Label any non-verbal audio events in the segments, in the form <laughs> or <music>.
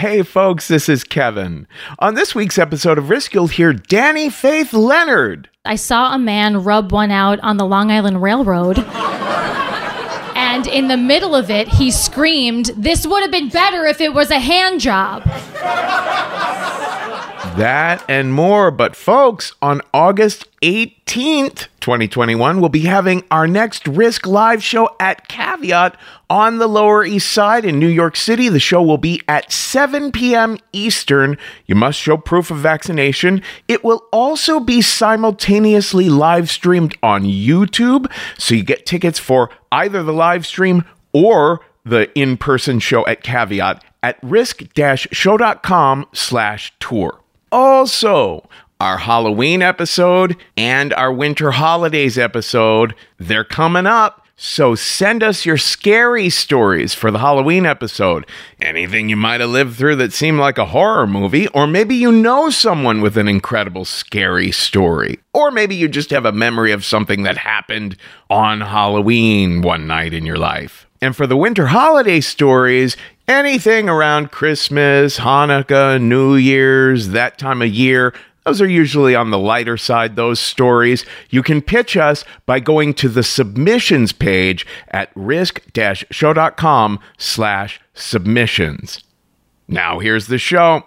Hey, folks, this is Kevin. On this week's episode of Risk, you'll hear Danny Faith Leonard. I saw a man rub one out on the Long Island Railroad. and in the middle of it, he screamed, This would have been better if it was a hand job. That and more. But, folks, on August 18th, 2021, we'll be having our next Risk Live show at Caveat on the Lower East Side in New York City. The show will be at 7 p.m. Eastern. You must show proof of vaccination. It will also be simultaneously live streamed on YouTube. So you get tickets for either the live stream or the in-person show at Caveat at risk-show.com slash tour. Also, our Halloween episode and our winter holidays episode, they're coming up. So send us your scary stories for the Halloween episode. Anything you might have lived through that seemed like a horror movie, or maybe you know someone with an incredible scary story. Or maybe you just have a memory of something that happened on Halloween one night in your life. And for the winter holiday stories, anything around Christmas, Hanukkah, New Year's, that time of year, those are usually on the lighter side, those stories. You can pitch us by going to the submissions page at risk-show.com slash submissions. Now here's the show.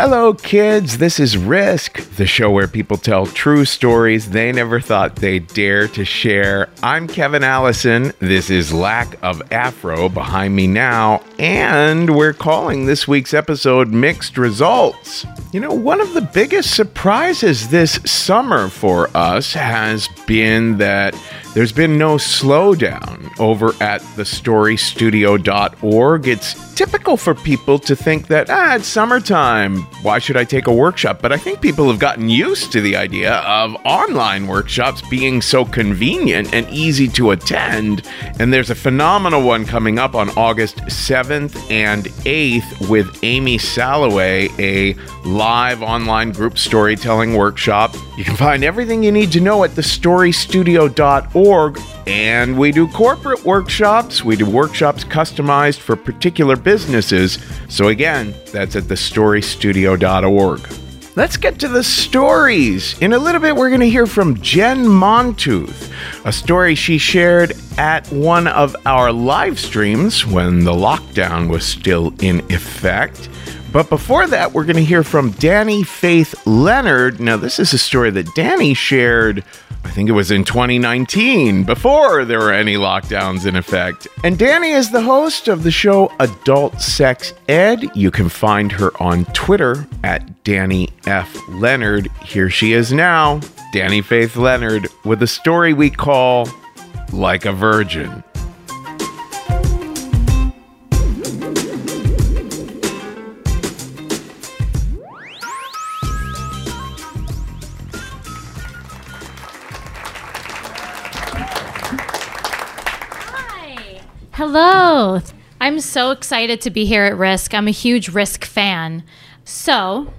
Hello, kids. This is Risk, the show where people tell true stories they never thought they'd dare to share. I'm Kevin Allison. This is Lack of Afro behind me now, and we're calling this week's episode Mixed Results. You know, one of the biggest surprises this summer for us has been that there's been no slowdown over at thestorystudio.org. It's typical for people to think that, ah, it's summertime. Why should I take a workshop? But I think people have gotten used to the idea of online workshops being so convenient and easy to attend. And there's a phenomenal one coming up on August 7th and 8th with Amy Salloway, a live online group storytelling workshop. You can find everything you need to know at thestorystudio.org and we do corporate workshops. We do workshops customized for particular businesses. So, again, that's at thestorystudio.org. Let's get to the stories. In a little bit, we're going to hear from Jen Montooth, a story she shared at one of our live streams when the lockdown was still in effect. But before that, we're going to hear from Danny Faith Leonard. Now, this is a story that Danny shared I think it was in 2019, before there were any lockdowns in effect. And Danny is the host of the show Adult Sex Ed. You can find her on Twitter at Danny F. Leonard. Here she is now, Danny Faith Leonard, with a story we call Like a Virgin. Hello. I'm so excited to be here at Risk. I'm a huge Risk fan. So,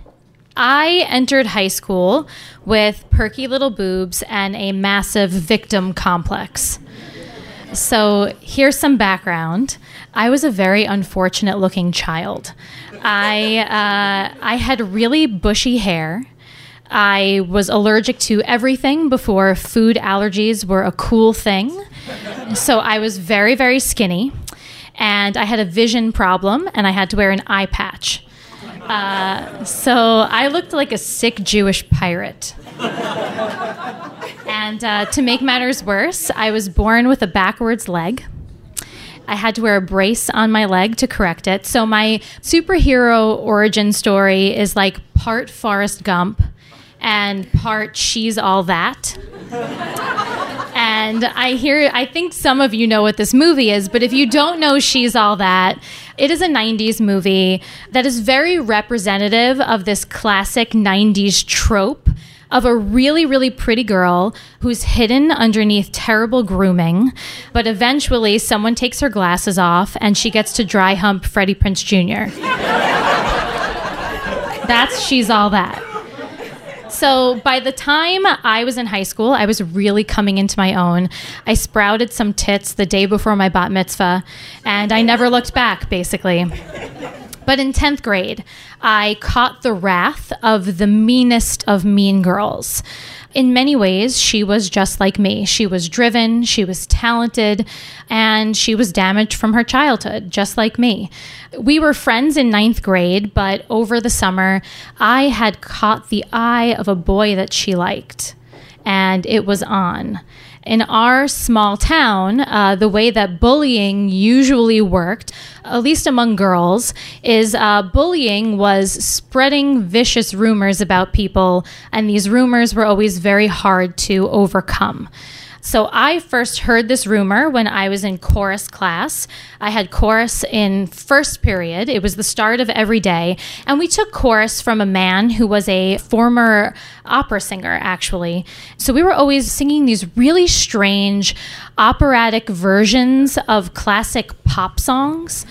I entered high school with perky little boobs and a massive victim complex. So, here's some background. I was a very unfortunate looking child. I, uh, I had really bushy hair. I was allergic to everything before food allergies were a cool thing. So I was very, very skinny, and I had a vision problem, and I had to wear an eye patch. Uh, so I looked like a sick Jewish pirate. and uh, to make matters worse, I was born with a backwards leg. I had to wear a brace on my leg to correct it. So my superhero origin story is like part Forrest Gump and part She's All That. and I hear, I think some of you know what this movie is, but if you don't know She's All That, it is a 90s movie that is very representative of this classic 90s trope of a really, really pretty girl who's hidden underneath terrible grooming, but eventually someone takes her glasses off and she gets to dry hump Freddie Prinze Jr. <laughs> That's She's All That. So by the time I was in high school, I was really coming into my own. I sprouted some tits the day before my bat mitzvah, and I never looked back, basically. But in 10th grade, I caught the wrath of the meanest of mean girls. In many ways, she was just like me. She was driven, she was talented, and she was damaged from her childhood, just like me. We were friends in ninth grade, but over the summer, I had caught the eye of a boy that she liked, and it was on in our small town, uh, the way that bullying usually worked, at least among girls, is uh, bullying was spreading vicious rumors about people, and these rumors were always very hard to overcome. So I first heard this rumor when I was in chorus class. I had chorus in first period. It was the start of every day. And we took chorus from a man who was a former opera singer, actually. So we were always singing these really strange operatic versions of classic pop songs.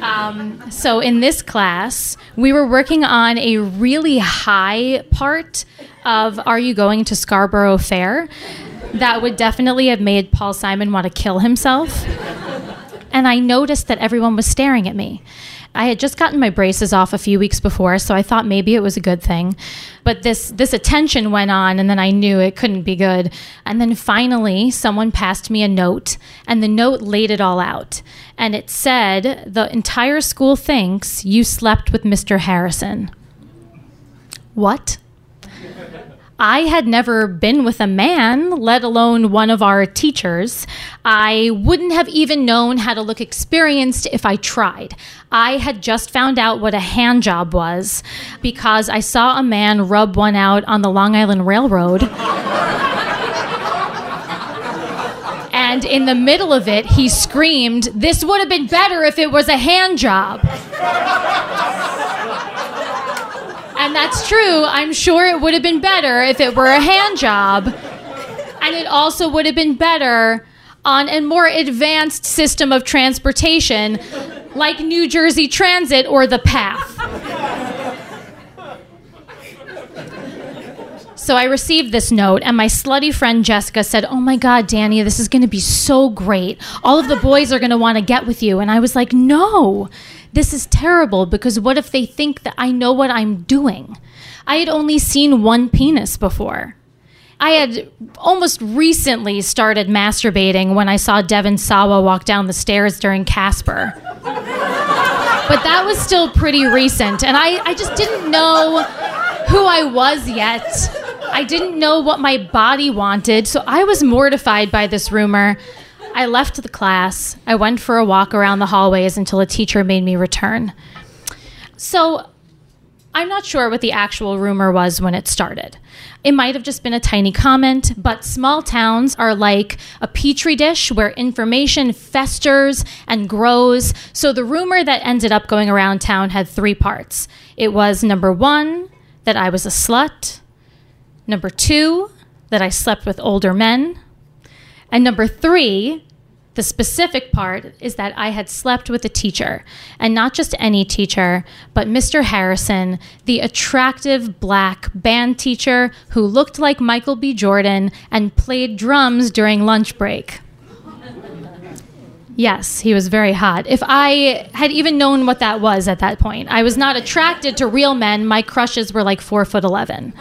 Um, so in this class, we were working on a really high part of Are You Going to Scarborough Fair? That would definitely have made Paul Simon want to kill himself. and I noticed that everyone was staring at me. I had just gotten my braces off a few weeks before, so I thought maybe it was a good thing. But this this attention went on and then I knew it couldn't be good. And then finally someone passed me a note and the note laid it all out. And it said, "The entire school thinks you slept with Mr. Harrison." What? I had never been with a man, let alone one of our teachers. I wouldn't have even known how to look experienced if I tried. I had just found out what a hand job was because I saw a man rub one out on the Long Island Railroad. and in the middle of it, he screamed, This would have been better if it was a hand job. And that's true. I'm sure it would have been better if it were a hand job. And it also would have been better on a more advanced system of transportation like New Jersey Transit or the PATH. So I received this note, and my slutty friend Jessica said, Oh my God, Danny, this is going to be so great. All of the boys are going to want to get with you. And I was like, No, this is terrible because what if they think that I know what I'm doing? I had only seen one penis before. I had almost recently started masturbating when I saw Devon Sawa walk down the stairs during Casper. but that was still pretty recent, and I, I just didn't know who I was yet. I didn't know what my body wanted, so I was mortified by this rumor. I left the class. I went for a walk around the hallways until a teacher made me return. So I'm not sure what the actual rumor was when it started. It might have just been a tiny comment, but small towns are like a petri dish where information festers and grows. So the rumor that ended up going around town had three parts. It was number one, that I was a slut, number two, that I slept with older men, and number three, the specific part is that I had slept with a teacher, and not just any teacher, but Mr. Harrison, the attractive black band teacher who looked like Michael B. Jordan and played drums during lunch break. Yes, he was very hot. If I had even known what that was at that point, I was not attracted to real men. My crushes were like four foot eleven.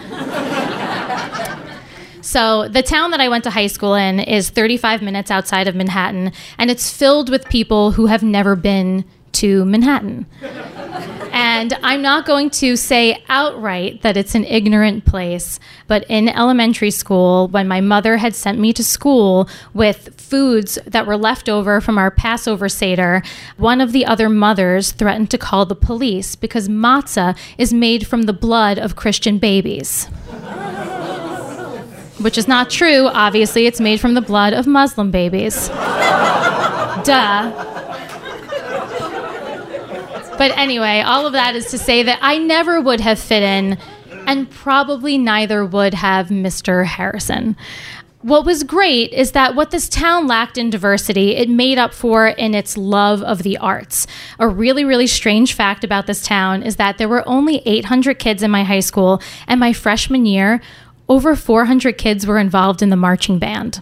So, the town that I went to high school in is 35 minutes outside of Manhattan, and it's filled with people who have never been to Manhattan. and I'm not going to say outright that it's an ignorant place, but in elementary school, when my mother had sent me to school with foods that were left over from our Passover Seder, one of the other mothers threatened to call the police because matzah is made from the blood of Christian babies. Which is not true. Obviously, it's made from the blood of Muslim babies. Duh. But anyway, all of that is to say that I never would have fit in, and probably neither would have Mr. Harrison. What was great is that what this town lacked in diversity, it made up for in its love of the arts. A really, really strange fact about this town is that there were only 800 kids in my high school, and my freshman year, over 400 kids were involved in the marching band.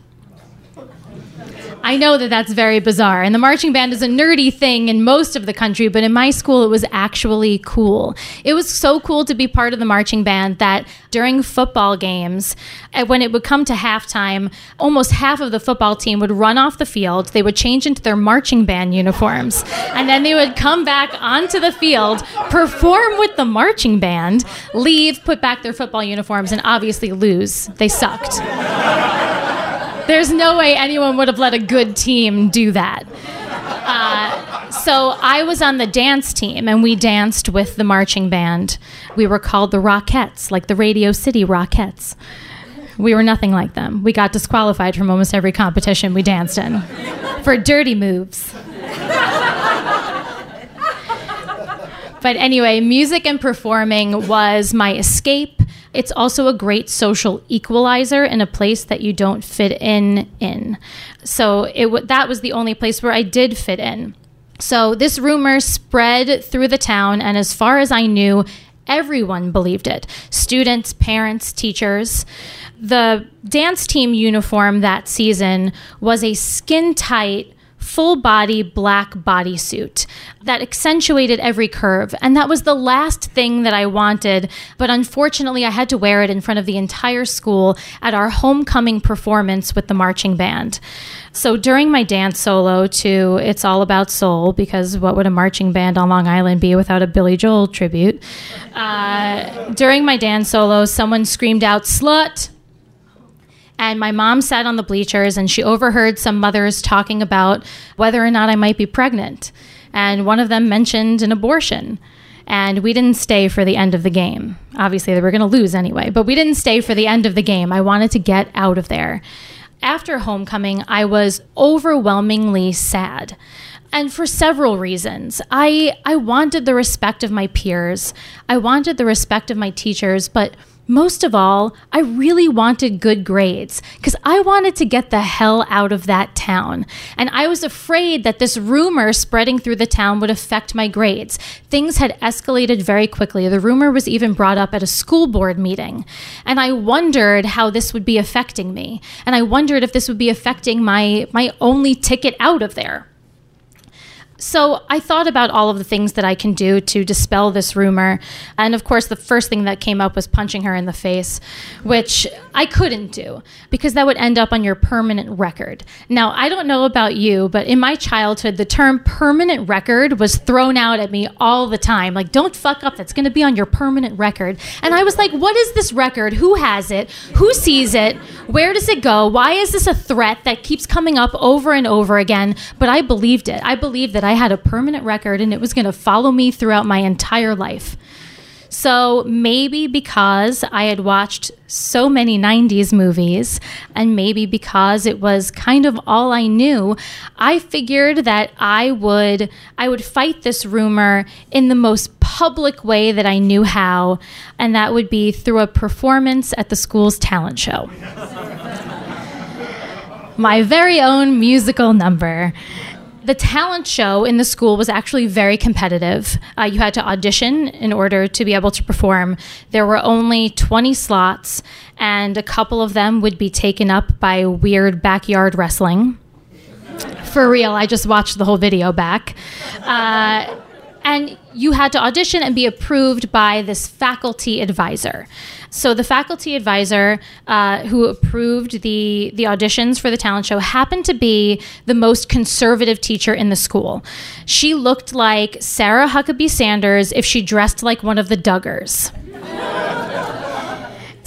I know that that's very bizarre. And the marching band is a nerdy thing in most of the country, but in my school, it was actually cool. It was so cool to be part of the marching band that during football games, uh, when it would come to halftime, almost half of the football team would run off the field. They would change into their marching band uniforms. And then they would come back onto the field, perform with the marching band, leave, put back their football uniforms, and obviously lose. They sucked. There's no way anyone would have let a good team do that. Uh, so I was on the dance team and we danced with the marching band. We were called the Rockettes, like the Radio City Rockettes. We were nothing like them. We got disqualified from almost every competition we danced in for dirty moves. but anyway, music and performing was my escape it's also a great social equalizer in a place that you don't fit in in. So it w- that was the only place where I did fit in. So this rumor spread through the town, and as far as I knew, everyone believed it students, parents, teachers. The dance team uniform that season was a skin tight full body black bodysuit that accentuated every curve. And that was the last thing that I wanted. But unfortunately, I had to wear it in front of the entire school at our homecoming performance with the marching band. So during my dance solo to It's All About Soul, because what would a marching band on Long Island be without a Billy Joel tribute? Uh, during my dance solo, someone screamed out, Slut! And my mom sat on the bleachers and she overheard some mothers talking about whether or not I might be pregnant. And one of them mentioned an abortion. And we didn't stay for the end of the game. Obviously, they were going to lose anyway, but we didn't stay for the end of the game. I wanted to get out of there. After homecoming, I was overwhelmingly sad and for several reasons. I I wanted the respect of my peers. I wanted the respect of my teachers, but most of all, I really wanted good grades because I wanted to get the hell out of that town. And I was afraid that this rumor spreading through the town would affect my grades. Things had escalated very quickly. The rumor was even brought up at a school board meeting. And I wondered how this would be affecting me. And I wondered if this would be affecting my, my only ticket out of there. So I thought about all of the things that I can do to dispel this rumor. And of course, the first thing that came up was punching her in the face, which I couldn't do because that would end up on your permanent record. Now, I don't know about you, but in my childhood, the term permanent record was thrown out at me all the time. Like, don't fuck up, that's going to be on your permanent record. And I was like, what is this record? Who has it? Who sees it? Where does it go? Why is this a threat that keeps coming up over and over again? But I believed it. I believed that I had a permanent record and it was going to follow me throughout my entire life. So maybe because I had watched so many 90s movies, and maybe because it was kind of all I knew, I figured that I would I would fight this rumor in the most public way that I knew how, and that would be through a performance at the school's talent show. <laughs> My very own musical number the talent show in the school was actually very competitive. Uh, you had to audition in order to be able to perform. There were only 20 slots, and a couple of them would be taken up by weird backyard wrestling. For real, I just watched the whole video back. Uh, and you had to audition and be approved by this faculty advisor. So the faculty advisor uh, who approved the the auditions for the talent show happened to be the most conservative teacher in the school. She looked like Sarah Huckabee Sanders if she dressed like one of the Duggars.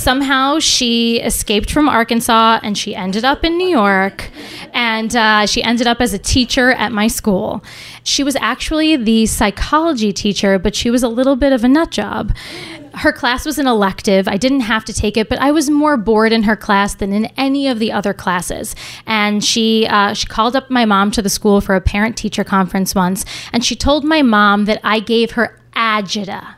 Somehow she escaped from Arkansas and she ended up in New York and uh, she ended up as a teacher at my school. She was actually the psychology teacher, but she was a little bit of a nut job her class was an elective. I didn't have to take it, but I was more bored in her class than in any of the other classes. And she uh, she called up my mom to the school for a parent teacher conference once, and she told my mom that I gave her agita.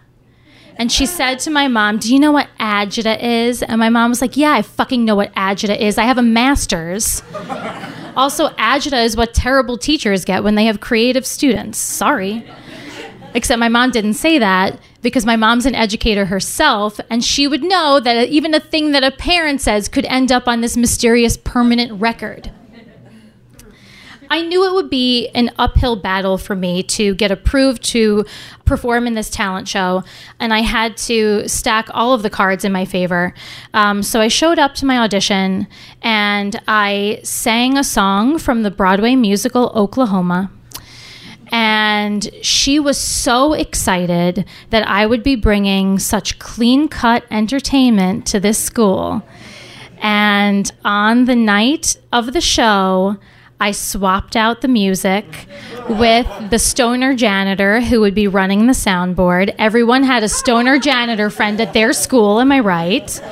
And she said to my mom, Do you know what agita is? And my mom was like, Yeah, I fucking know what agita is. I have a master's. also, agita is what terrible teachers get when they have creative students. Sorry. Except my mom didn't say that because my mom's an educator herself, and she would know that even a thing that a parent says could end up on this mysterious permanent record. I knew it would be an uphill battle for me to get approved to perform in this talent show, and I had to stack all of the cards in my favor. Um, so I showed up to my audition and I sang a song from the Broadway musical Oklahoma. And she was so excited that I would be bringing such clean cut entertainment to this school. And on the night of the show, I swapped out the music with the stoner janitor who would be running the soundboard. Everyone had a stoner janitor friend at their school, am I right?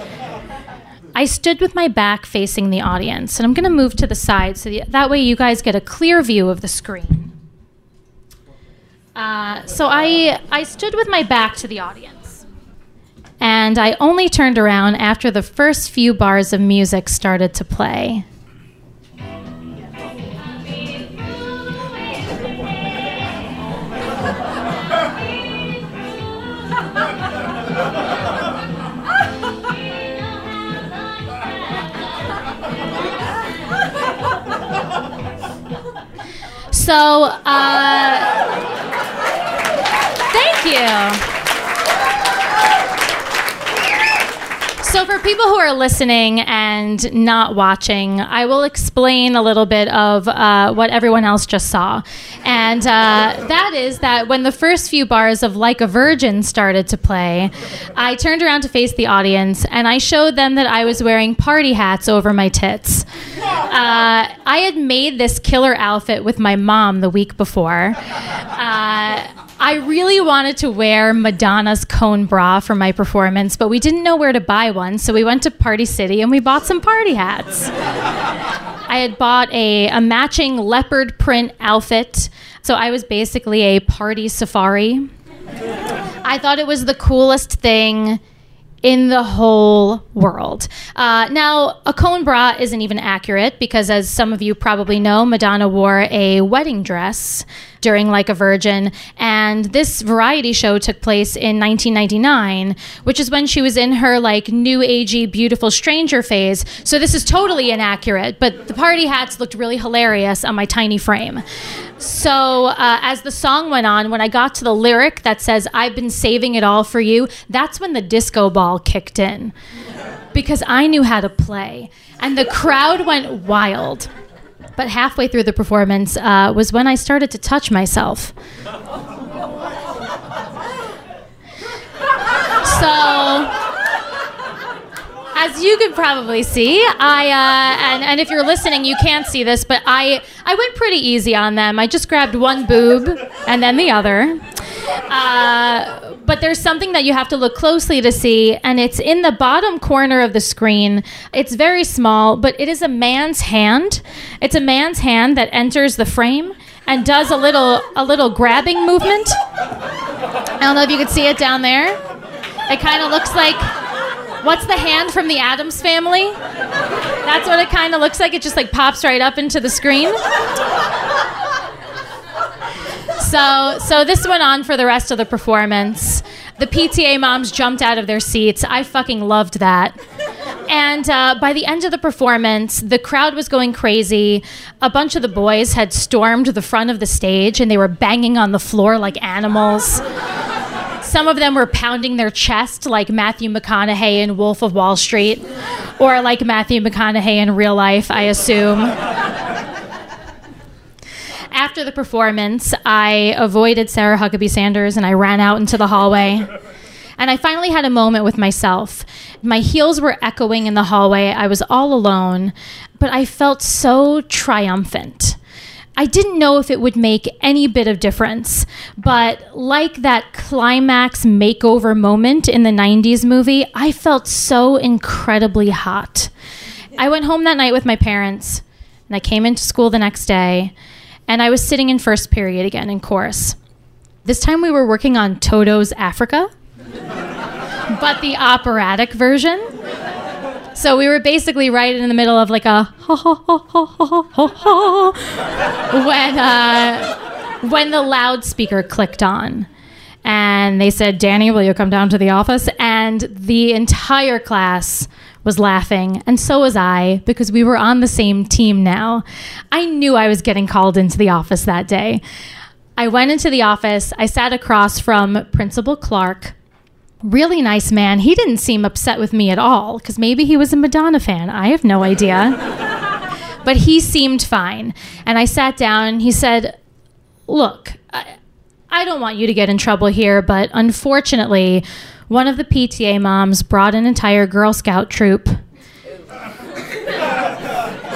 I stood with my back facing the audience, and I'm going to move to the side so that way you guys get a clear view of the screen. Uh, so I, I stood with my back to the audience. And I only turned around after the first few bars of music started to play. So, uh, thank you. So, for people who are listening and not watching, I will explain a little bit of uh, what everyone else just saw. And uh, that is that when the first few bars of Like a Virgin started to play, I turned around to face the audience and I showed them that I was wearing party hats over my tits. Uh, I had made this killer outfit with my mom the week before. Uh, I really wanted to wear Madonna's cone bra for my performance, but we didn't know where to buy one, so we went to Party City and we bought some party hats. I had bought a, a matching leopard print outfit, so I was basically a party safari. I thought it was the coolest thing in the whole world. Uh, now, a cone bra isn't even accurate because, as some of you probably know, Madonna wore a wedding dress during Like a Virgin. And this variety show took place in 1999, which is when she was in her like new agey, beautiful stranger phase. So this is totally inaccurate, but the party hats looked really hilarious on my tiny frame. So uh, as the song went on, when I got to the lyric that says, I've been saving it all for you, that's when the disco ball kicked in because I knew how to play. And the crowd went wild. But halfway through the performance uh, was when I started to touch myself. So as you can probably see, I uh, and and if you're listening, you can't see this, but I I went pretty easy on them. I just grabbed one boob and then the other. Uh, but there's something that you have to look closely to see, and it's in the bottom corner of the screen. It's very small, but it is a man's hand. It's a man's hand that enters the frame and does a little a little grabbing movement. I don't know if you could see it down there. It kind of looks like What's the hand from the Addams family? That's what it kind of looks like. It just like pops right up into the screen. So, so this went on for the rest of the performance. The PTA moms jumped out of their seats. I fucking loved that. And uh, by the end of the performance, the crowd was going crazy. A bunch of the boys had stormed the front of the stage and they were banging on the floor like animals. Some of them were pounding their chest like Matthew McConaughey in Wolf of Wall Street, or like Matthew McConaughey in real life, I assume. After the performance, I avoided Sarah Huckabee Sanders and I ran out into the hallway. And I finally had a moment with myself. My heels were echoing in the hallway. I was all alone, but I felt so triumphant. I didn't know if it would make any bit of difference, but like that climax makeover moment in the 90s movie, I felt so incredibly hot. I went home that night with my parents, and I came into school the next day, and I was sitting in first period again in chorus. This time we were working on Toto's Africa, but the operatic version. So we were basically right in the middle of like a when uh, when the loudspeaker clicked on, and they said, "Danny, will you come down to the office?" And the entire class was laughing, and so was I because we were on the same team now. I knew I was getting called into the office that day. I went into the office. I sat across from Principal Clark really nice man. He didn't seem upset with me at all because maybe he was a Madonna fan. I have no idea. <laughs> but he seemed fine. And I sat down and he said, Look, I, I don't want you to get in trouble here, but unfortunately, one of the PTA moms brought an entire Girl Scout troop.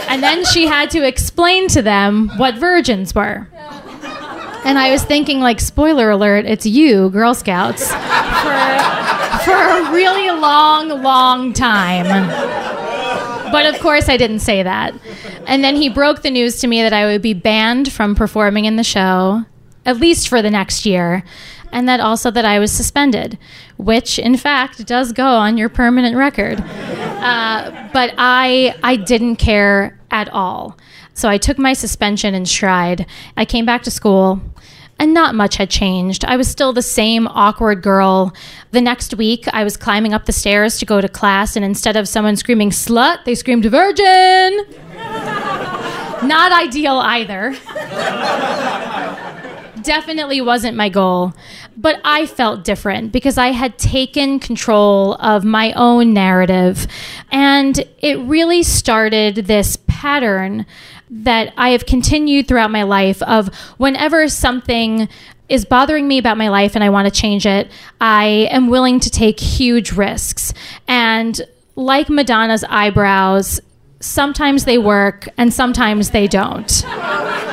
and then she had to explain to them what virgins were. And I was thinking, like, spoiler alert, it's you, Girl Scouts, for, for a really long, long time. But of course, I didn't say that. And then he broke the news to me that I would be banned from performing in the show, at least for the next year, and that also that I was suspended, which in fact does go on your permanent record. Uh, but I, I didn't care at all. So I took my suspension in stride. I came back to school and not much had changed. I was still the same awkward girl. The next week, I was climbing up the stairs to go to class, and instead of someone screaming slut, they screamed virgin. <laughs> not ideal either. <laughs> Definitely wasn't my goal. But I felt different because I had taken control of my own narrative. And it really started this pattern that I have continued throughout my life of whenever something is bothering me about my life and I want to change it, I am willing to take huge risks. And like Madonna's eyebrows, sometimes they work and sometimes they don't. <laughs>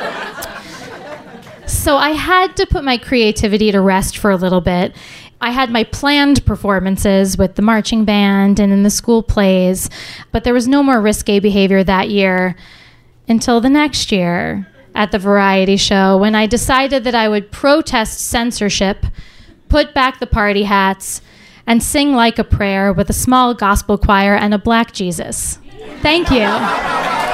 so I had to put my creativity to rest for a little bit. I had my planned performances with the marching band and in the school plays, but there was no more risque behavior that year until the next year at the variety show when I decided that I would protest censorship, put back the party hats, and sing like a prayer with a small gospel choir and a black Jesus. Thank you.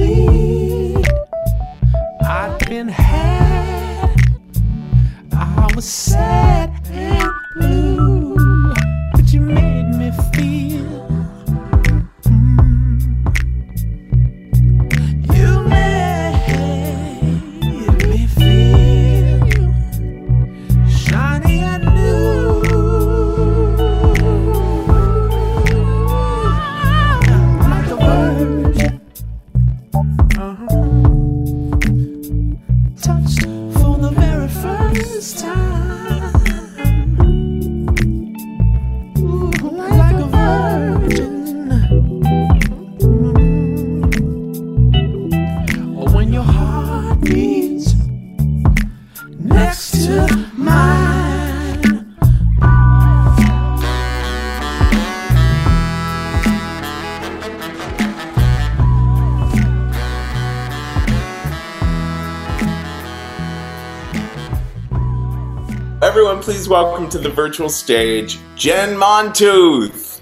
to the virtual stage Jen Montooth.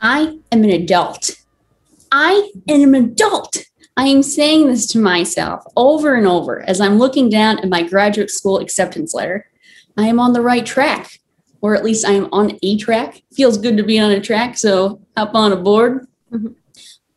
I am an adult. I am an adult. I am saying this to myself over and over as I'm looking down at my graduate school acceptance letter. I am on the right track, or at least I am on a track. Feels good to be on a track, so up on a board. Mm-hmm.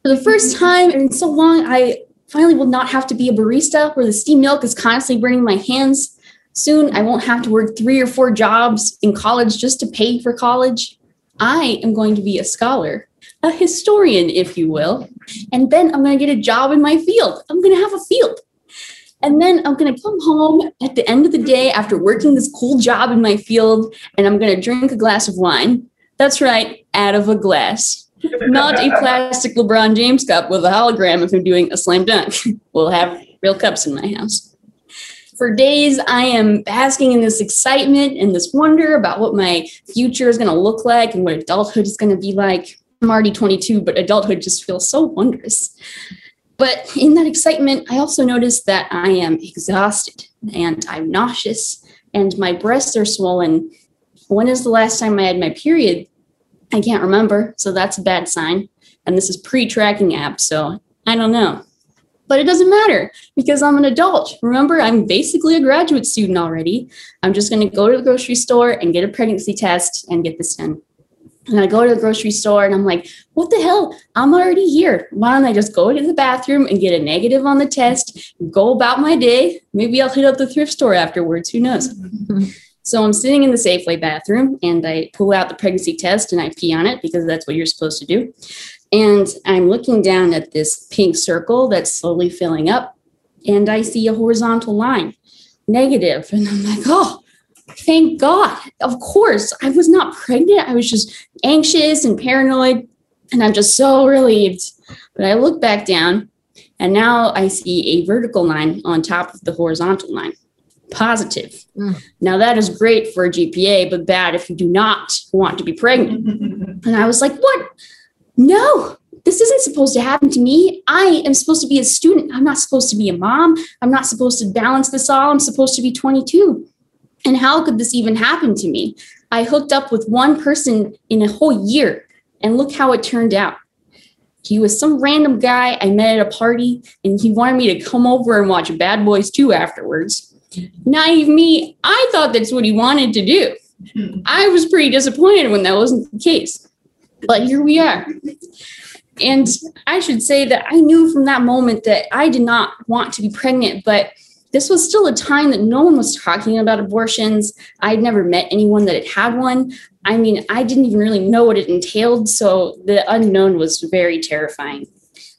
For the first time in so long, I finally will not have to be a barista where the steam milk is constantly burning my hands. Soon, I won't have to work three or four jobs in college just to pay for college. I am going to be a scholar, a historian, if you will. And then I'm going to get a job in my field. I'm going to have a field. And then I'm going to come home at the end of the day after working this cool job in my field, and I'm going to drink a glass of wine. That's right, out of a glass. Not a plastic LeBron James cup with a hologram if I'm doing a slam dunk. <laughs> we'll have real cups in my house. For days, I am basking in this excitement and this wonder about what my future is going to look like and what adulthood is going to be like. I'm already 22, but adulthood just feels so wondrous. But in that excitement, I also notice that I am exhausted and I'm nauseous and my breasts are swollen. When is the last time I had my period? I can't remember, so that's a bad sign. And this is pre tracking app, so I don't know. But it doesn't matter because I'm an adult. Remember, I'm basically a graduate student already. I'm just going to go to the grocery store and get a pregnancy test and get this done. And I go to the grocery store and I'm like, what the hell? I'm already here. Why don't I just go to the bathroom and get a negative on the test, go about my day? Maybe I'll hit up the thrift store afterwards. Who knows? <laughs> so I'm sitting in the Safeway bathroom and I pull out the pregnancy test and I pee on it because that's what you're supposed to do. And I'm looking down at this pink circle that's slowly filling up and I see a horizontal line, negative. And I'm like, oh, thank God. Of course, I was not pregnant. I was just anxious and paranoid. And I'm just so relieved. But I look back down and now I see a vertical line on top of the horizontal line. Positive. Mm. Now that is great for a GPA, but bad if you do not want to be pregnant. <laughs> and I was like, what? No, this isn't supposed to happen to me. I am supposed to be a student. I'm not supposed to be a mom. I'm not supposed to balance this all. I'm supposed to be 22. And how could this even happen to me? I hooked up with one person in a whole year, and look how it turned out. He was some random guy I met at a party, and he wanted me to come over and watch Bad Boys 2 afterwards. Naive me, I thought that's what he wanted to do. Hmm. I was pretty disappointed when that wasn't the case. But here we are. And I should say that I knew from that moment that I did not want to be pregnant, but this was still a time that no one was talking about abortions. I'd never met anyone that had had one. I mean, I didn't even really know what it entailed. So the unknown was very terrifying.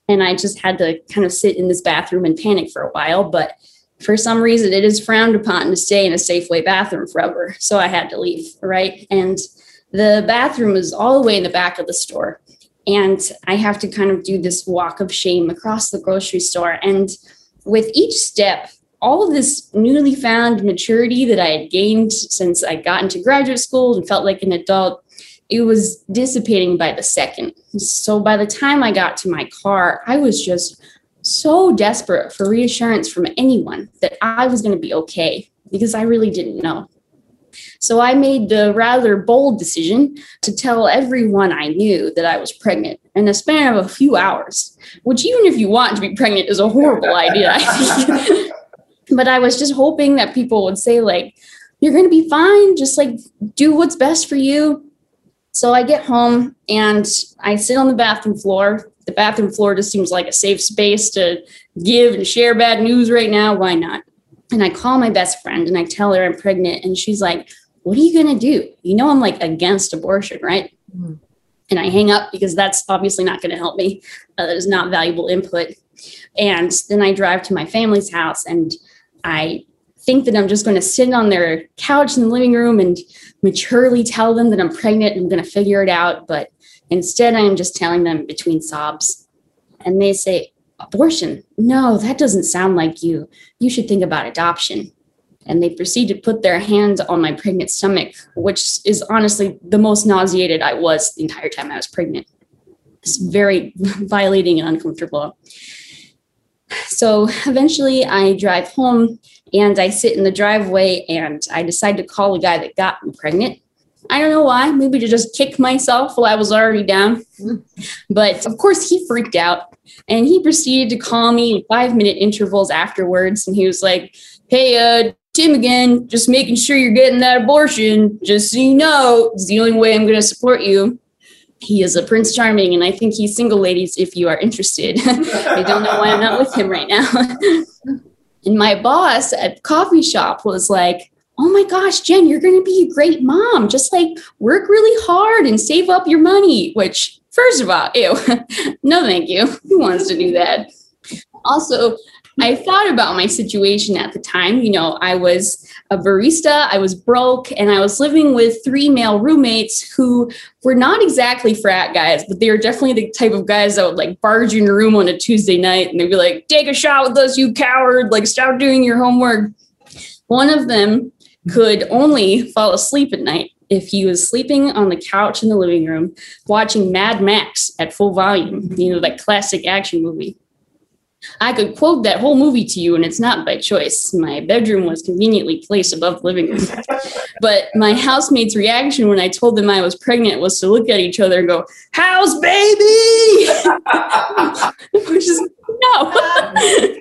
And I just had to kind of sit in this bathroom and panic for a while. But for some reason, it is frowned upon to stay in a Safeway bathroom forever. So I had to leave, right? And the bathroom is all the way in the back of the store. And I have to kind of do this walk of shame across the grocery store. And with each step, all of this newly found maturity that I had gained since I got into graduate school and felt like an adult, it was dissipating by the second. So by the time I got to my car, I was just so desperate for reassurance from anyone that I was going to be okay because I really didn't know. So I made the rather bold decision to tell everyone I knew that I was pregnant in a span of a few hours, which, even if you want to be pregnant, is a horrible idea. <laughs> but I was just hoping that people would say, like, you're going to be fine. Just like do what's best for you. So I get home and I sit on the bathroom floor. The bathroom floor just seems like a safe space to give and share bad news right now. Why not? And I call my best friend and I tell her I'm pregnant. And she's like, What are you going to do? You know, I'm like against abortion, right? Mm-hmm. And I hang up because that's obviously not going to help me. Uh, that is not valuable input. And then I drive to my family's house and I think that I'm just going to sit on their couch in the living room and maturely tell them that I'm pregnant and I'm going to figure it out. But instead, I'm just telling them between sobs. And they say, Abortion? No, that doesn't sound like you. You should think about adoption. And they proceed to put their hands on my pregnant stomach, which is honestly the most nauseated I was the entire time I was pregnant. It's very <laughs> violating and uncomfortable. So eventually I drive home and I sit in the driveway and I decide to call the guy that got me pregnant. I don't know why, maybe to just kick myself while I was already down. But of course, he freaked out and he proceeded to call me five minute intervals afterwards. And he was like, Hey, uh, Tim again, just making sure you're getting that abortion. Just so you know, it's the only way I'm going to support you. He is a Prince Charming, and I think he's single, ladies, if you are interested. <laughs> I don't know why I'm not with him right now. <laughs> and my boss at coffee shop was like, Oh my gosh, Jen, you're going to be a great mom. Just like work really hard and save up your money, which, first of all, ew, <laughs> no, thank you. <laughs> Who wants to do that? Also, I thought about my situation at the time. You know, I was a barista, I was broke, and I was living with three male roommates who were not exactly frat guys, but they were definitely the type of guys that would like barge in your room on a Tuesday night and they'd be like, take a shot with us, you coward, like stop doing your homework. One of them could only fall asleep at night if he was sleeping on the couch in the living room watching Mad Max at full volume, you know, that classic action movie. I could quote that whole movie to you, and it's not by choice. My bedroom was conveniently placed above the living room. <laughs> but my housemate's reaction when I told them I was pregnant was to look at each other and go, House baby! <laughs> Which is no. <laughs>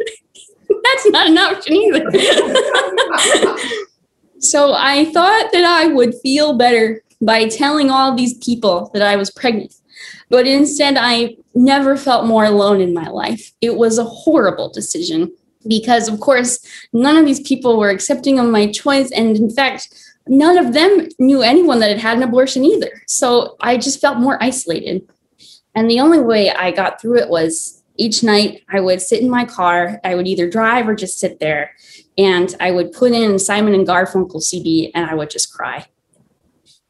That's not an option either. So I thought that I would feel better by telling all these people that I was pregnant. But instead, I never felt more alone in my life. It was a horrible decision because, of course, none of these people were accepting of my choice. And in fact, none of them knew anyone that had had an abortion either. So I just felt more isolated. And the only way I got through it was each night I would sit in my car. I would either drive or just sit there. And I would put in Simon and Garfunkel CD and I would just cry.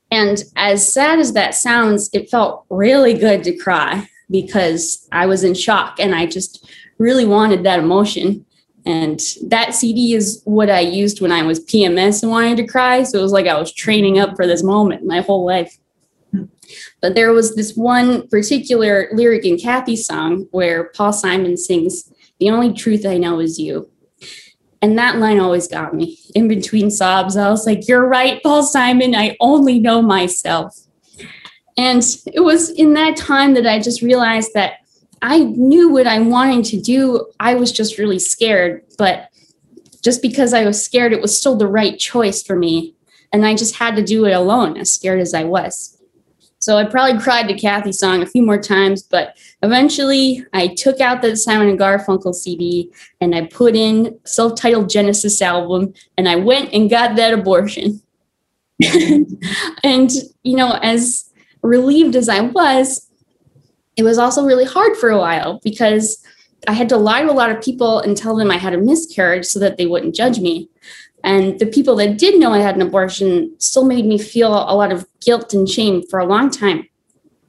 And as sad as that sounds, it felt really good to cry because I was in shock and I just really wanted that emotion. And that CD is what I used when I was PMS and wanted to cry. So it was like I was training up for this moment my whole life. But there was this one particular lyric in Kathy's song where Paul Simon sings, The only truth I know is you. And that line always got me. In between sobs, I was like, You're right, Paul Simon. I only know myself. And it was in that time that I just realized that I knew what I wanted to do. I was just really scared. But just because I was scared, it was still the right choice for me. And I just had to do it alone, as scared as I was. So I probably cried to Kathy's song a few more times, but eventually I took out the Simon and Garfunkel CD and I put in self-titled Genesis album and I went and got that abortion. <laughs> and you know, as relieved as I was, it was also really hard for a while because I had to lie to a lot of people and tell them I had a miscarriage so that they wouldn't judge me. And the people that did know I had an abortion still made me feel a lot of guilt and shame for a long time.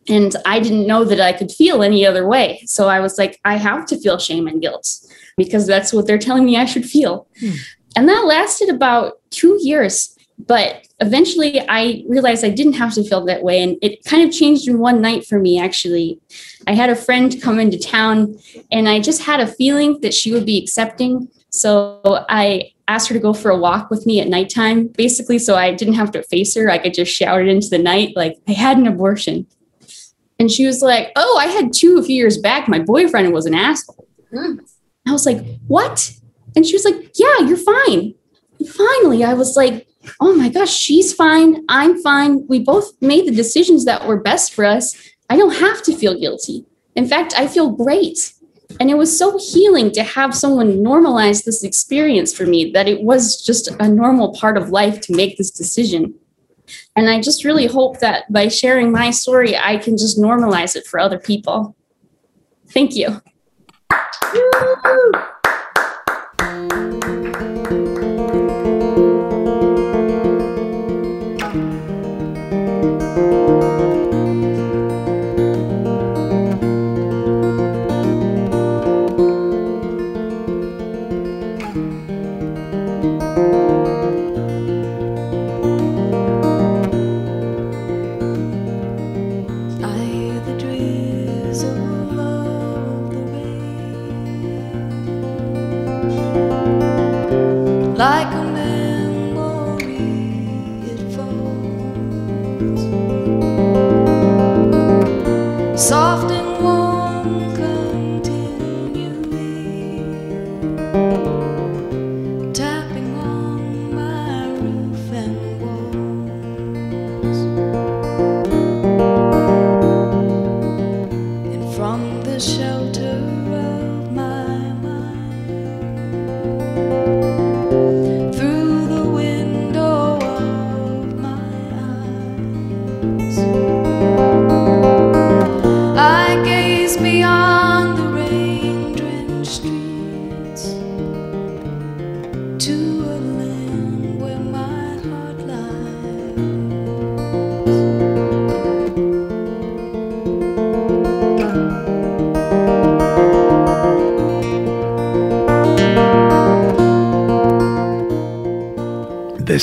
And I didn't know that I could feel any other way. So I was like, I have to feel shame and guilt because that's what they're telling me I should feel. Hmm. And that lasted about two years. But eventually I realized I didn't have to feel that way. And it kind of changed in one night for me, actually. I had a friend come into town and I just had a feeling that she would be accepting. So I asked her to go for a walk with me at nighttime, basically, so I didn't have to face her. I could just shout it into the night, like, I had an abortion. And she was like, Oh, I had two a few years back. My boyfriend was an asshole. Mm. I was like, What? And she was like, Yeah, you're fine. And finally, I was like, Oh my gosh, she's fine. I'm fine. We both made the decisions that were best for us. I don't have to feel guilty. In fact, I feel great. And it was so healing to have someone normalize this experience for me that it was just a normal part of life to make this decision. And I just really hope that by sharing my story, I can just normalize it for other people. Thank you. like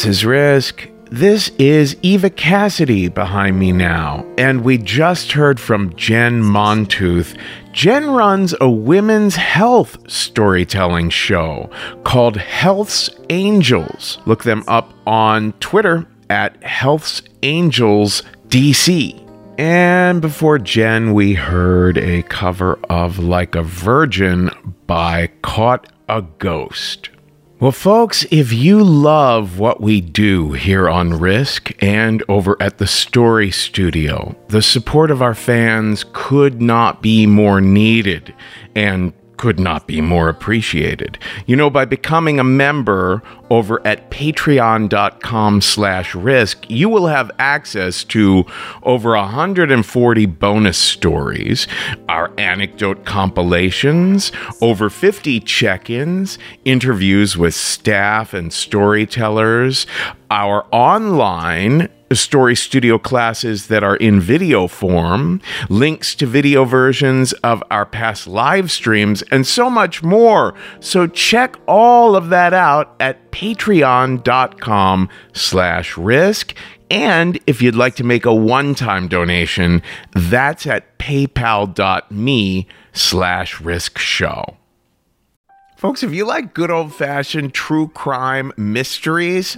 is Risk. This is Eva Cassidy behind me now, and we just heard from Jen Montooth. Jen runs a women's health storytelling show called Health's Angels. Look them up on Twitter at Health's Angels DC. And before Jen, we heard a cover of Like a Virgin by Caught a Ghost. Well, folks, if you love what we do here on Risk and over at the Story Studio, the support of our fans could not be more needed. And could not be more appreciated. You know, by becoming a member over at patreon.com slash risk, you will have access to over 140 bonus stories, our anecdote compilations, over 50 check-ins, interviews with staff and storytellers, our online story studio classes that are in video form, links to video versions of our past live streams, and so much more. So check all of that out at patreon.com slash risk. And if you'd like to make a one-time donation, that's at paypal.me slash risk show. Folks, if you like good old fashioned true crime mysteries,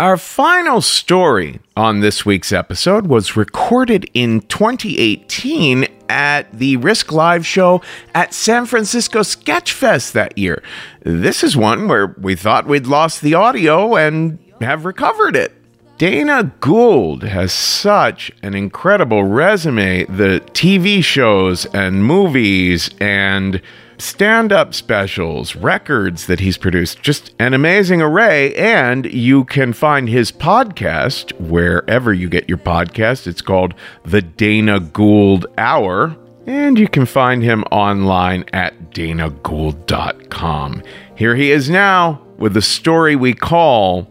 Our final story on this week's episode was recorded in 2018 at the Risk Live show at San Francisco Sketchfest that year. This is one where we thought we'd lost the audio and have recovered it. Dana Gould has such an incredible resume. The TV shows and movies and stand up specials, records that he's produced, just an amazing array. And you can find his podcast wherever you get your podcast. It's called The Dana Gould Hour. And you can find him online at danagould.com. Here he is now with the story we call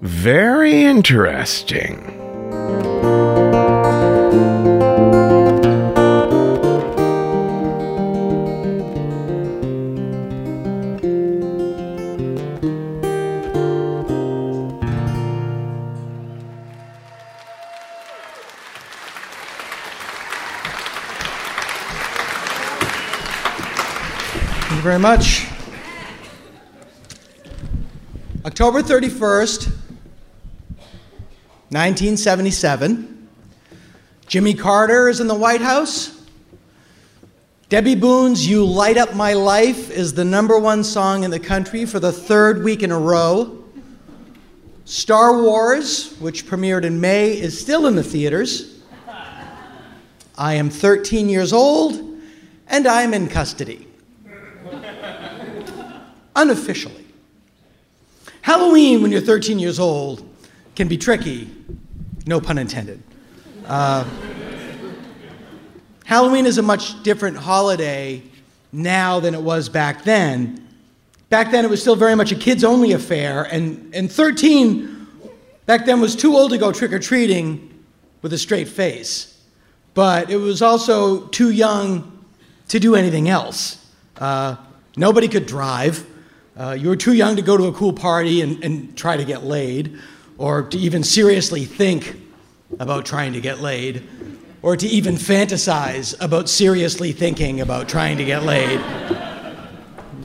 Very Interesting. Very much. October 31st, 1977. Jimmy Carter is in the White House. Debby Boone's You Light Up My Life is the number one song in the country for the third week in a row. Star Wars, which premiered in May, is still in the theaters. I am 13 years old and I am in custody unofficially. Halloween, when you're 13 years old, can be tricky, no pun intended. Uh, Halloween is a much different holiday now than it was back then. Back then, it was still very much a kids only affair, and, and 13 back then was too old to go trick or treating with a straight face. But it was also too young to do anything else. Uh, nobody could drive. Uh, you were too young to go to a cool party and, and try to get laid, or to even seriously think about trying to get laid, or to even fantasize about seriously thinking about trying to get laid.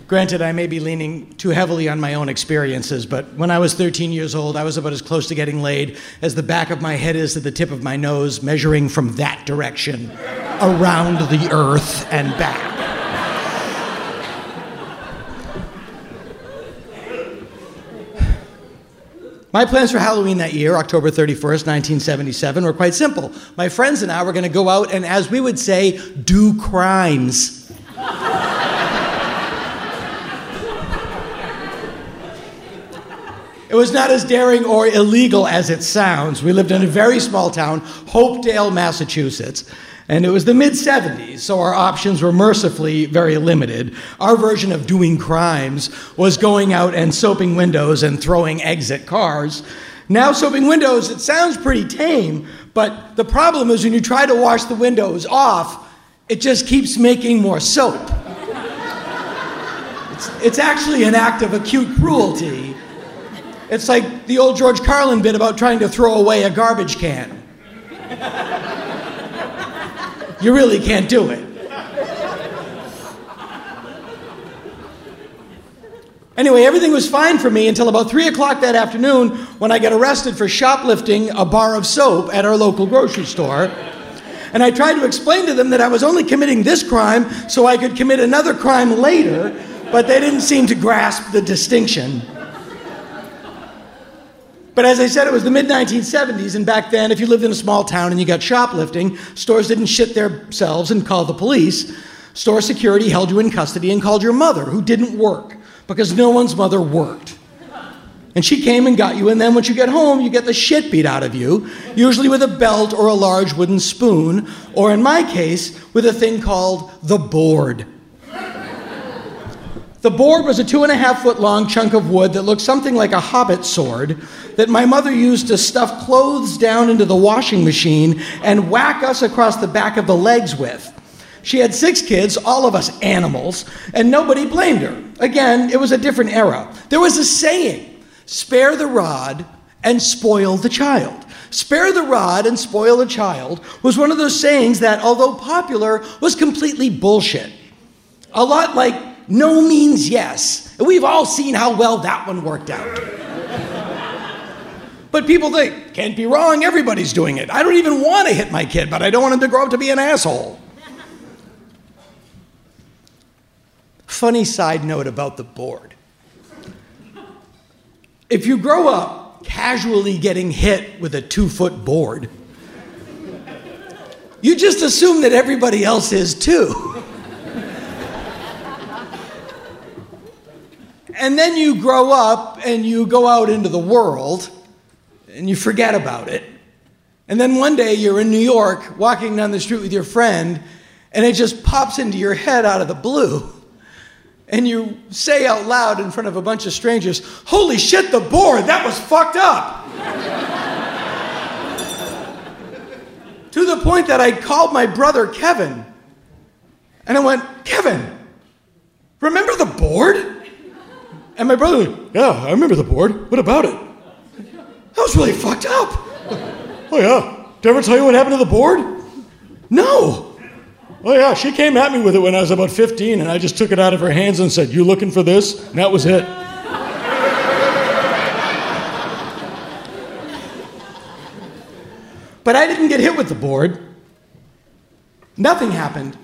Granted, I may be leaning too heavily on my own experiences, but when I was 13 years old, I was about as close to getting laid as the back of my head is to the tip of my nose, measuring from that direction around the earth and back. My plans for Halloween that year, October 31st, 1977, were quite simple. My friends and I were going to go out and, as we would say, do crimes. It was not as daring or illegal as it sounds. We lived in a very small town, Hopedale, Massachusetts. And it was the mid 70s, so our options were mercifully very limited. Our version of doing crimes was going out and soaping windows and throwing eggs at cars. Now, soaping windows, it sounds pretty tame, but the problem is when you try to wash the windows off, it just keeps making more soap. It's, it's actually an act of acute cruelty. It's like the old George Carlin bit about trying to throw away a garbage can. You really can't do it. Anyway, everything was fine for me until about 3 o'clock that afternoon when I got arrested for shoplifting a bar of soap at our local grocery store. And I tried to explain to them that I was only committing this crime so I could commit another crime later, but they didn't seem to grasp the distinction. But as I said, it was the mid 1970s, and back then, if you lived in a small town and you got shoplifting, stores didn't shit themselves and call the police. Store security held you in custody and called your mother, who didn't work, because no one's mother worked. And she came and got you, and then once you get home, you get the shit beat out of you, usually with a belt or a large wooden spoon, or in my case, with a thing called the board. The board was a two and a half foot long chunk of wood that looked something like a hobbit sword that my mother used to stuff clothes down into the washing machine and whack us across the back of the legs with. She had six kids, all of us animals, and nobody blamed her. Again, it was a different era. There was a saying spare the rod and spoil the child. Spare the rod and spoil the child was one of those sayings that, although popular, was completely bullshit. A lot like no means yes. And we've all seen how well that one worked out. but people think, can't be wrong, everybody's doing it. I don't even want to hit my kid, but I don't want him to grow up to be an asshole. Funny side note about the board. If you grow up casually getting hit with a two foot board, you just assume that everybody else is too. <laughs> And then you grow up and you go out into the world and you forget about it. And then one day you're in New York walking down the street with your friend and it just pops into your head out of the blue. And you say out loud in front of a bunch of strangers, Holy shit, the board, that was fucked up. <laughs> to the point that I called my brother Kevin and I went, Kevin, remember the board? And my brother, yeah, I remember the board. What about it? That was really fucked up. oh, yeah. Did I ever tell you what happened to the board? No. Oh, yeah, she came at me with it when I was about 15, and I just took it out of her hands and said, You looking for this? And that was it. but I didn't get hit with the board. Nothing happened.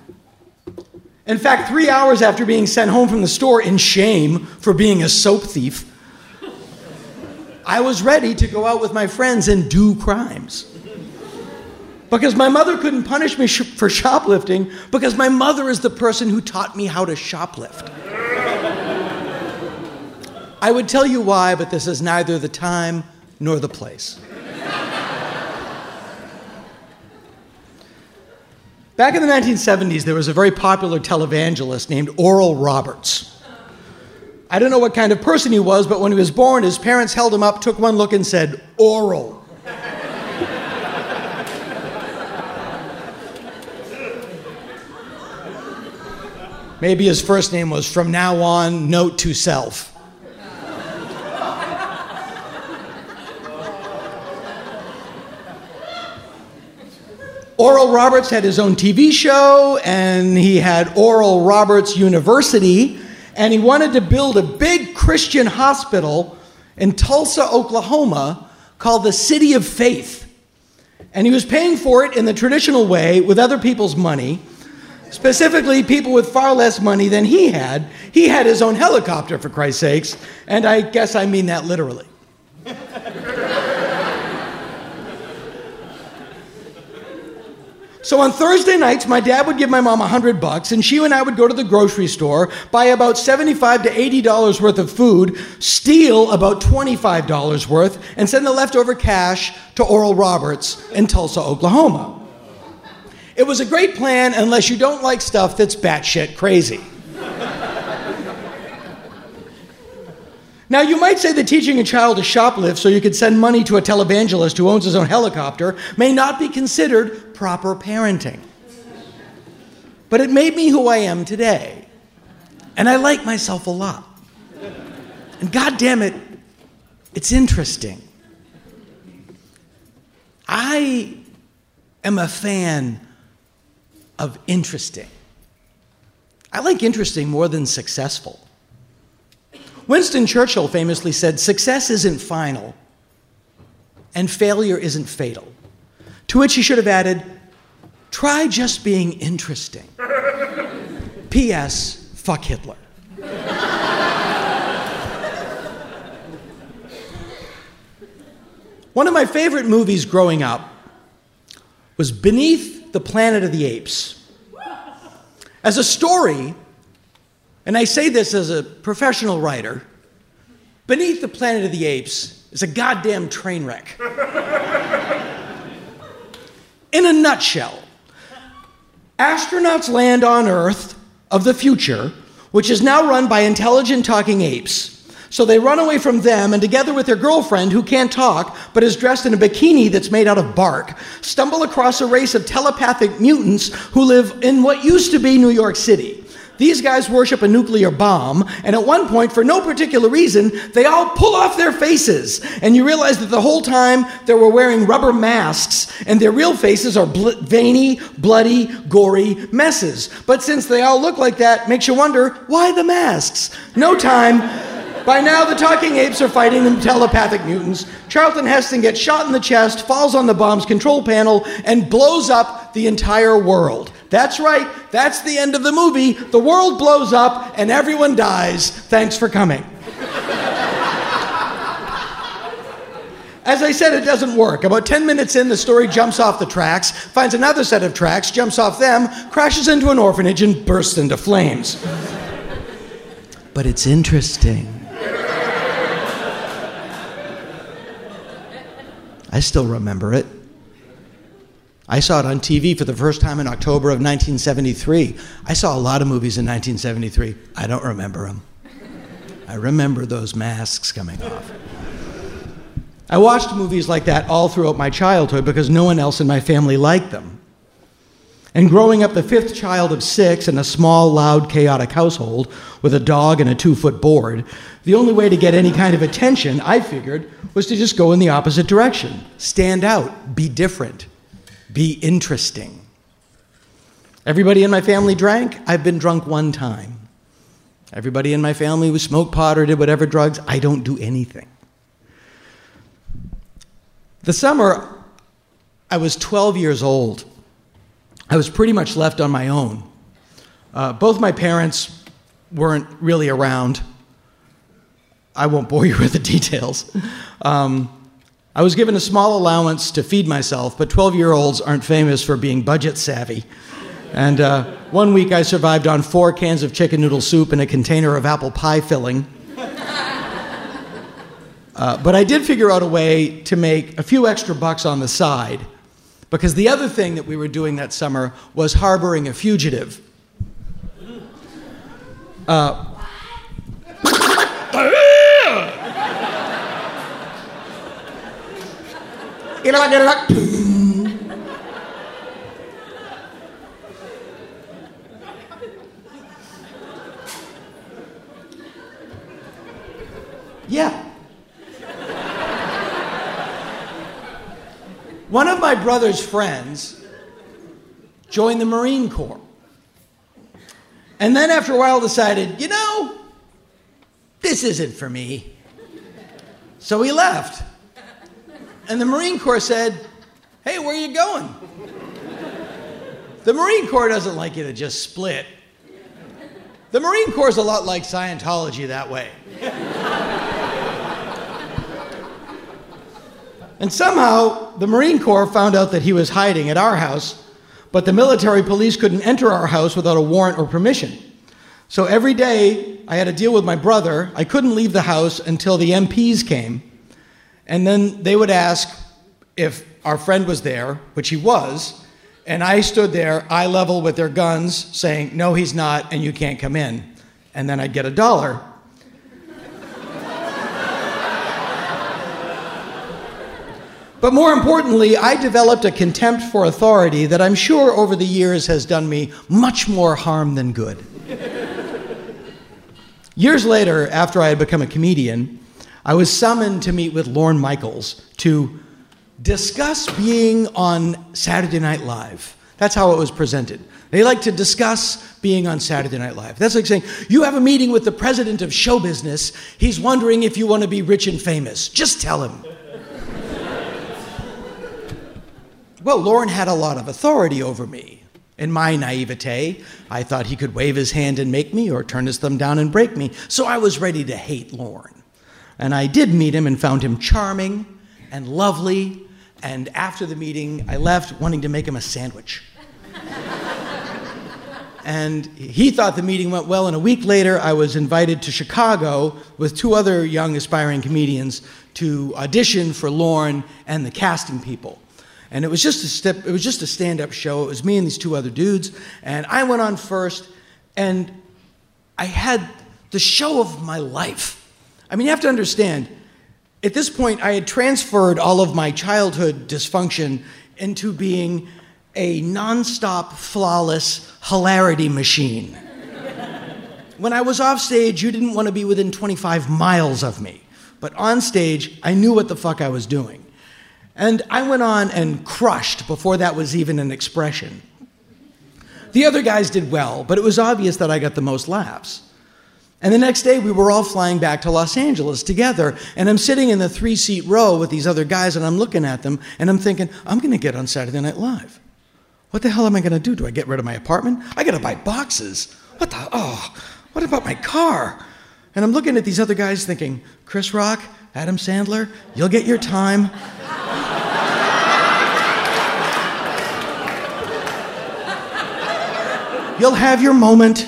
In fact, three hours after being sent home from the store in shame for being a soap thief, I was ready to go out with my friends and do crimes. Because my mother couldn't punish me sh- for shoplifting, because my mother is the person who taught me how to shoplift. I would tell you why, but this is neither the time nor the place. Back in the 1970s, there was a very popular televangelist named Oral Roberts. I don't know what kind of person he was, but when he was born, his parents held him up, took one look, and said, Oral. Maybe his first name was from now on, note to self. Oral Roberts had his own TV show, and he had Oral Roberts University, and he wanted to build a big Christian hospital in Tulsa, Oklahoma, called the City of Faith. And he was paying for it in the traditional way with other people's money, specifically people with far less money than he had. He had his own helicopter, for Christ's sakes, and I guess I mean that literally. <laughs> So on Thursday nights, my dad would give my mom a hundred bucks, and she and I would go to the grocery store, buy about seventy-five to eighty dollars worth of food, steal about twenty-five dollars worth, and send the leftover cash to Oral Roberts in Tulsa, Oklahoma. It was a great plan unless you don't like stuff that's batshit crazy. Now, you might say that teaching a child to shoplift so you could send money to a televangelist who owns his own helicopter may not be considered proper parenting. But it made me who I am today. And I like myself a lot. And God damn it, it's interesting. I am a fan of interesting. I like interesting more than successful. Winston Churchill famously said, Success isn't final, and failure isn't fatal. To which he should have added, Try just being interesting. <laughs> P.S. Fuck Hitler. One of my favorite movies growing up was Beneath the Planet of the Apes. As a story, and I say this as a professional writer, Beneath the Planet of the Apes is a goddamn train wreck. <laughs> In a nutshell, astronauts land on Earth of the future, which is now run by intelligent talking apes. So they run away from them and, together with their girlfriend, who can't talk but is dressed in a bikini that's made out of bark, stumble across a race of telepathic mutants who live in what used to be New York City. These guys worship a nuclear bomb, and at one point, for no particular reason, they all pull off their faces. And you realize that the whole time they were wearing rubber masks, and their real faces are bl- veiny, bloody, gory messes. But since they all look like that, makes you wonder why the masks? No time. By now, the talking apes are fighting the telepathic mutants. Charlton Heston gets shot in the chest, falls on the bomb's control panel, and blows up the entire world. That's right, that's the end of the movie. The world blows up and everyone dies. Thanks for coming. As I said, it doesn't work. About 10 minutes in, the story jumps off the tracks, finds another set of tracks, jumps off them, crashes into an orphanage, and bursts into flames. But it's interesting. I still remember it. I saw it on TV for the first time in October of 1973. I saw a lot of movies in 1973. I don't remember them. I remember those masks coming off. I watched movies like that all throughout my childhood because no one else in my family liked them. And growing up the fifth child of six in a small, loud, chaotic household with a dog and a two foot board, the only way to get any kind of attention, I figured, was to just go in the opposite direction. Stand out, be different, be interesting. Everybody in my family drank. I've been drunk one time. Everybody in my family was smoked pot or did whatever drugs. I don't do anything. The summer, I was 12 years old. I was pretty much left on my own. Uh, both my parents weren't really around. I won't bore you with the <laughs> details. Um, I was given a small allowance to feed myself, but 12 year olds aren't famous for being budget savvy. And uh, one week I survived on four cans of chicken noodle soup and a container of apple pie filling. Uh, but I did figure out a way to make a few extra bucks on the side because the other thing that we were doing that summer was harboring a fugitive. Uh, You know, like, a know, like, yeah. One of my brother's friends joined the Marine Corps. And then after a while decided, you know, this isn't for me. So he left. And the Marine Corps said, hey, where are you going? The Marine Corps doesn't like you to just split. The Marine Corps is a lot like Scientology that way. and somehow the Marine Corps found out that he was hiding at our house, but the military police couldn't enter our house without a warrant or permission. So every day I had to deal with my brother. I couldn't leave the house until the MPs came. And then they would ask if our friend was there, which he was, and I stood there, eye level with their guns, saying, No, he's not, and you can't come in. And then I'd get a dollar. But more importantly, I developed a contempt for authority that I'm sure over the years has done me much more harm than good. years later, after I had become a comedian, I was summoned to meet with Lorne Michaels to discuss being on Saturday Night Live. That's how it was presented. They like to discuss being on Saturday Night Live. That's like saying, You have a meeting with the president of show business. He's wondering if you want to be rich and famous. Just tell him. <laughs> well, Lorne had a lot of authority over me. In my naivete, I thought he could wave his hand and make me or turn his thumb down and break me. So I was ready to hate Lorne. And I did meet him and found him charming and lovely and after the meeting, I left wanting to make him a sandwich. and he thought the meeting went well. And a week later, I was invited to Chicago with two other young aspiring comedians to audition for Lorne and the casting people. And it was just a step, it was just a stand-up show. It was me and these two other dudes. And I went on first, and I had the show of my life. I mean, you have to understand, at this point, I had transferred all of my childhood dysfunction into being a nonstop, flawless hilarity machine. when I was off stage, you didn't want to be within 25 miles of me. But on stage, I knew what the fuck I was doing. And I went on and crushed before that was even an expression. The other guys did well, but it was obvious that I got the most laughs. And the next day, we were all flying back to Los Angeles together. And I'm sitting in the three seat row with these other guys, and I'm looking at them, and I'm thinking, I'm going to get on Saturday Night Live. What the hell am I going to do? Do I get rid of my apartment? I got to buy boxes. What the? Oh, what about my car? And I'm looking at these other guys thinking, Chris Rock, Adam Sandler, you'll get your time. <laughs> you'll have your moment.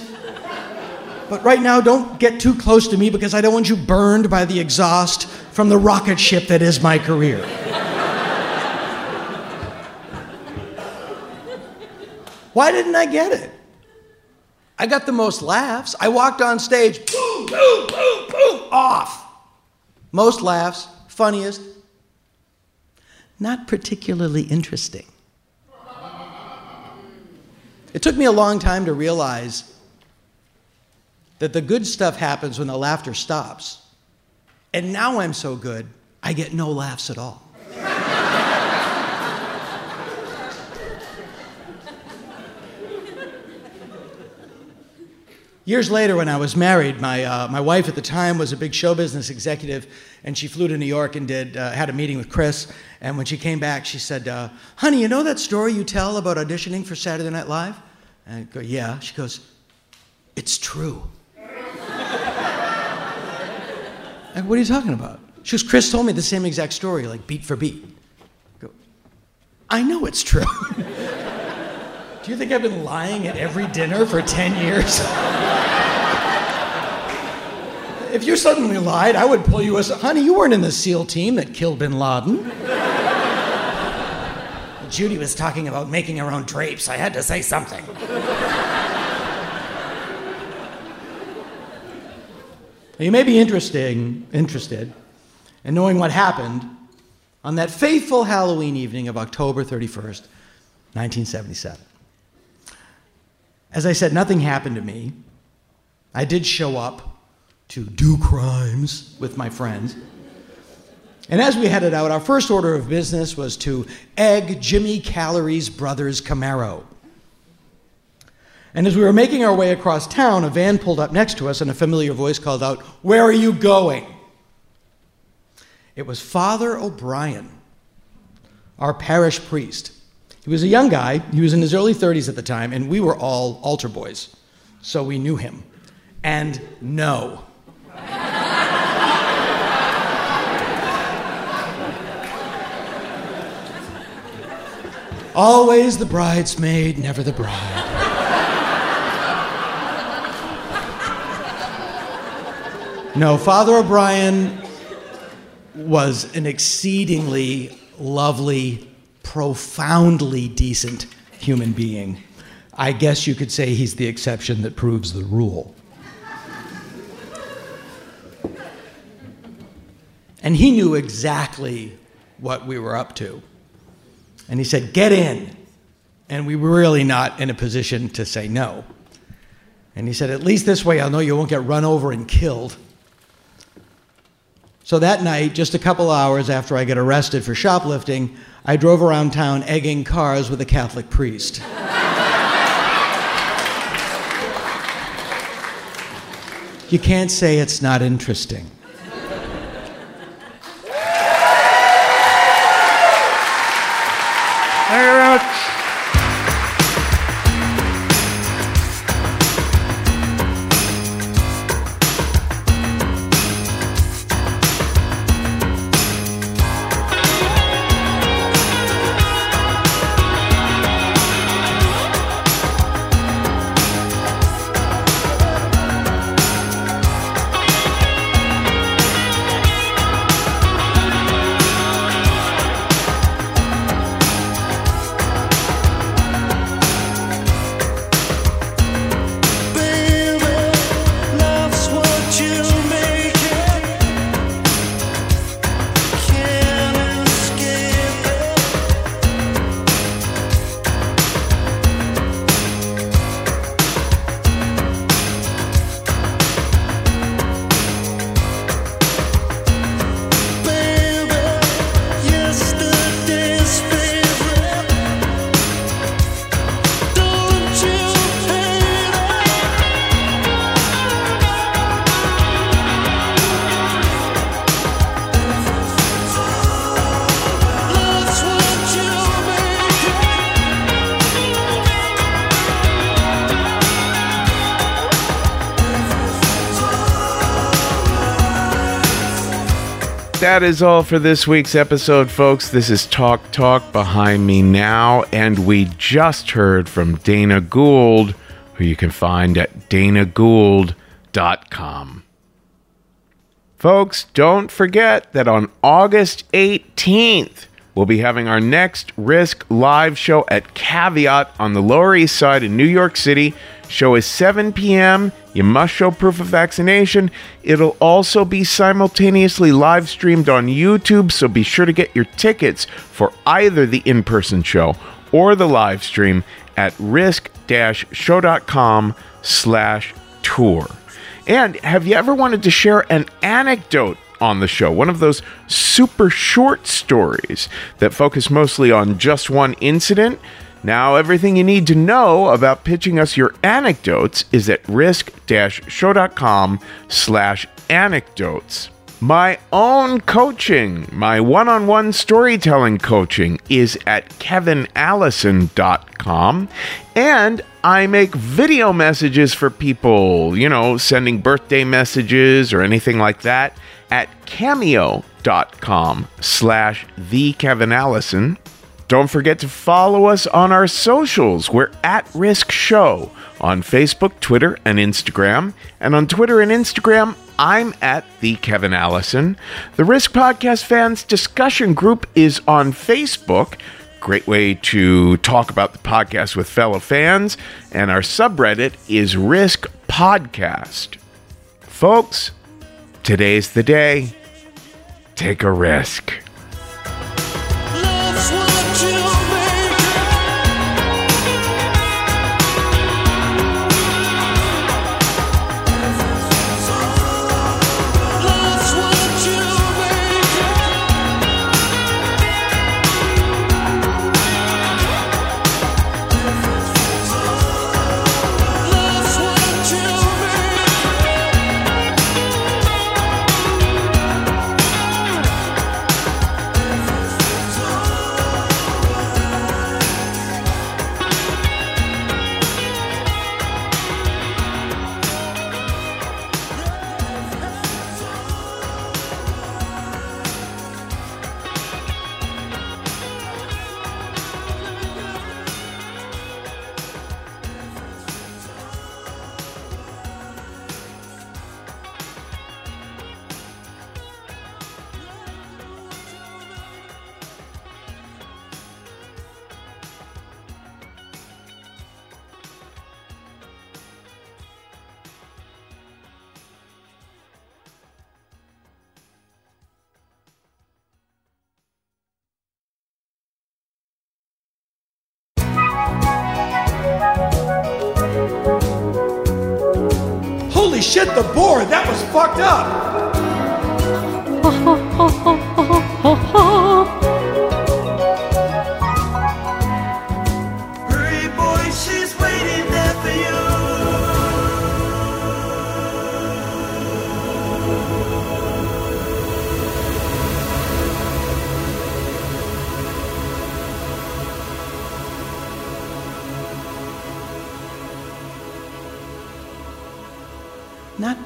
But right now, don't get too close to me because I don't want you burned by the exhaust from the rocket ship that is my career. <laughs> Why didn't I get it? I got the most laughs. I walked on stage, boom, boom, boom, boom, off. Most laughs, funniest, not particularly interesting. It took me a long time to realize that the good stuff happens when the laughter stops. And now I'm so good, I get no laughs at all. Years later, when I was married, my, uh, my wife at the time was a big show business executive, and she flew to New York and did, uh, had a meeting with Chris. And when she came back, she said, uh, Honey, you know that story you tell about auditioning for Saturday Night Live? And I go, Yeah. She goes, It's true. Like, what are you talking about? She goes, Chris told me the same exact story, like beat for beat. I go, I know it's true. <laughs> Do you think I've been lying at every dinner for 10 years? <laughs> if you suddenly lied, I would pull you aside. honey, you weren't in the SEAL team that killed bin Laden. <laughs> Judy was talking about making her own drapes. I had to say something. You may be interesting, interested in knowing what happened on that faithful Halloween evening of October 31st, 1977. As I said, nothing happened to me. I did show up to do crimes with my friends. And as we headed out, our first order of business was to egg Jimmy Calories Brothers Camaro. And as we were making our way across town, a van pulled up next to us and a familiar voice called out, Where are you going? It was Father O'Brien, our parish priest. He was a young guy, he was in his early 30s at the time, and we were all altar boys, so we knew him. And no. <laughs> Always the bridesmaid, never the bride. No, Father O'Brien was an exceedingly lovely, profoundly decent human being. I guess you could say he's the exception that proves the rule. And he knew exactly what we were up to. And he said, Get in. And we were really not in a position to say no. And he said, At least this way I'll know you won't get run over and killed. So that night, just a couple hours after I got arrested for shoplifting, I drove around town egging cars with a Catholic priest. you can't say it's not interesting. That is all for this week's episode, folks. This is Talk Talk behind me now, and we just heard from Dana Gould, who you can find at danagould.com. Folks, don't forget that on August 18th, we'll be having our next Risk live show at Caveat on the Lower East Side in New York City. Show is 7 p.m. You must show proof of vaccination. It'll also be simultaneously live streamed on YouTube, so be sure to get your tickets for either the in person show or the live stream at risk-show.com slash tour. And have you ever wanted to share an anecdote on the show? One of those super short stories that focus mostly on just one incident? Now, everything you need to know about pitching us your anecdotes is at risk-show.com slash anecdotes. My own coaching, my one-on-one storytelling coaching is at kevinallison.com. And I make video messages for people, you know, sending birthday messages or anything like that at cameo.com slash the Kevin Allison. Don't forget to follow us on our socials. We're at Risk Show on Facebook, Twitter, and Instagram. And on Twitter and Instagram, I'm at the Kevin Allison. The Risk Podcast Fans discussion group is on Facebook. Great way to talk about the podcast with fellow fans. And our subreddit is Risk Podcast. Folks, today's the day. Take a risk.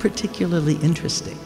Particularly interesting.